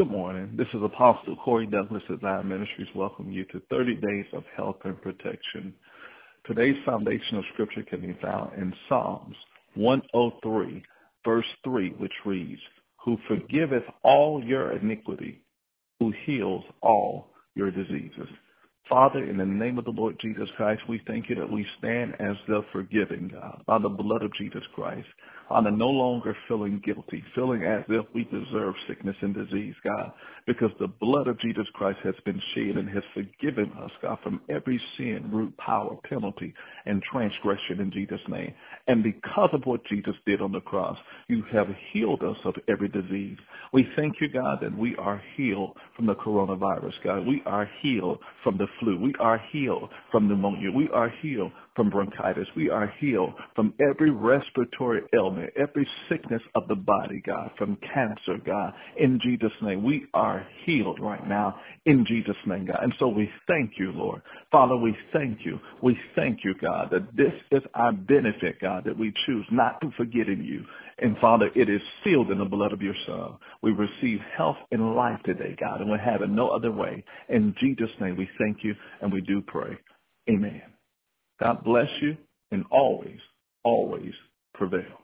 Good morning. This is Apostle Corey Douglas of Zion Ministries. Welcome you to 30 Days of Health and Protection. Today's foundational scripture can be found in Psalms 103, verse 3, which reads, Who forgiveth all your iniquity, who heals all your diseases. Father, in the name of the Lord Jesus Christ, we thank you that we stand as the forgiving God by the blood of Jesus Christ. Father, no longer feeling guilty, feeling as if we deserve sickness and disease, God, because the blood of Jesus Christ has been shed and has forgiven us, God, from every sin, root, power, penalty, and transgression in Jesus' name. And because of what Jesus did on the cross, you have healed us of every disease. We thank you, God, that we are healed from the coronavirus, God. We are healed from the flu. We are healed from pneumonia. We are healed from bronchitis. We are healed from every respiratory ailment, every sickness of the body, God, from cancer, God. In Jesus' name, we are healed right now in Jesus' name, God. And so we thank you, Lord. Father, we thank you. We thank you, God, that this is our benefit, God, that we choose not to forget in you. And Father, it is sealed in the blood of your Son. We receive health and life today, God, and we have it no other way. In Jesus' name, we thank you and we do pray. Amen. God bless you and always, always prevail.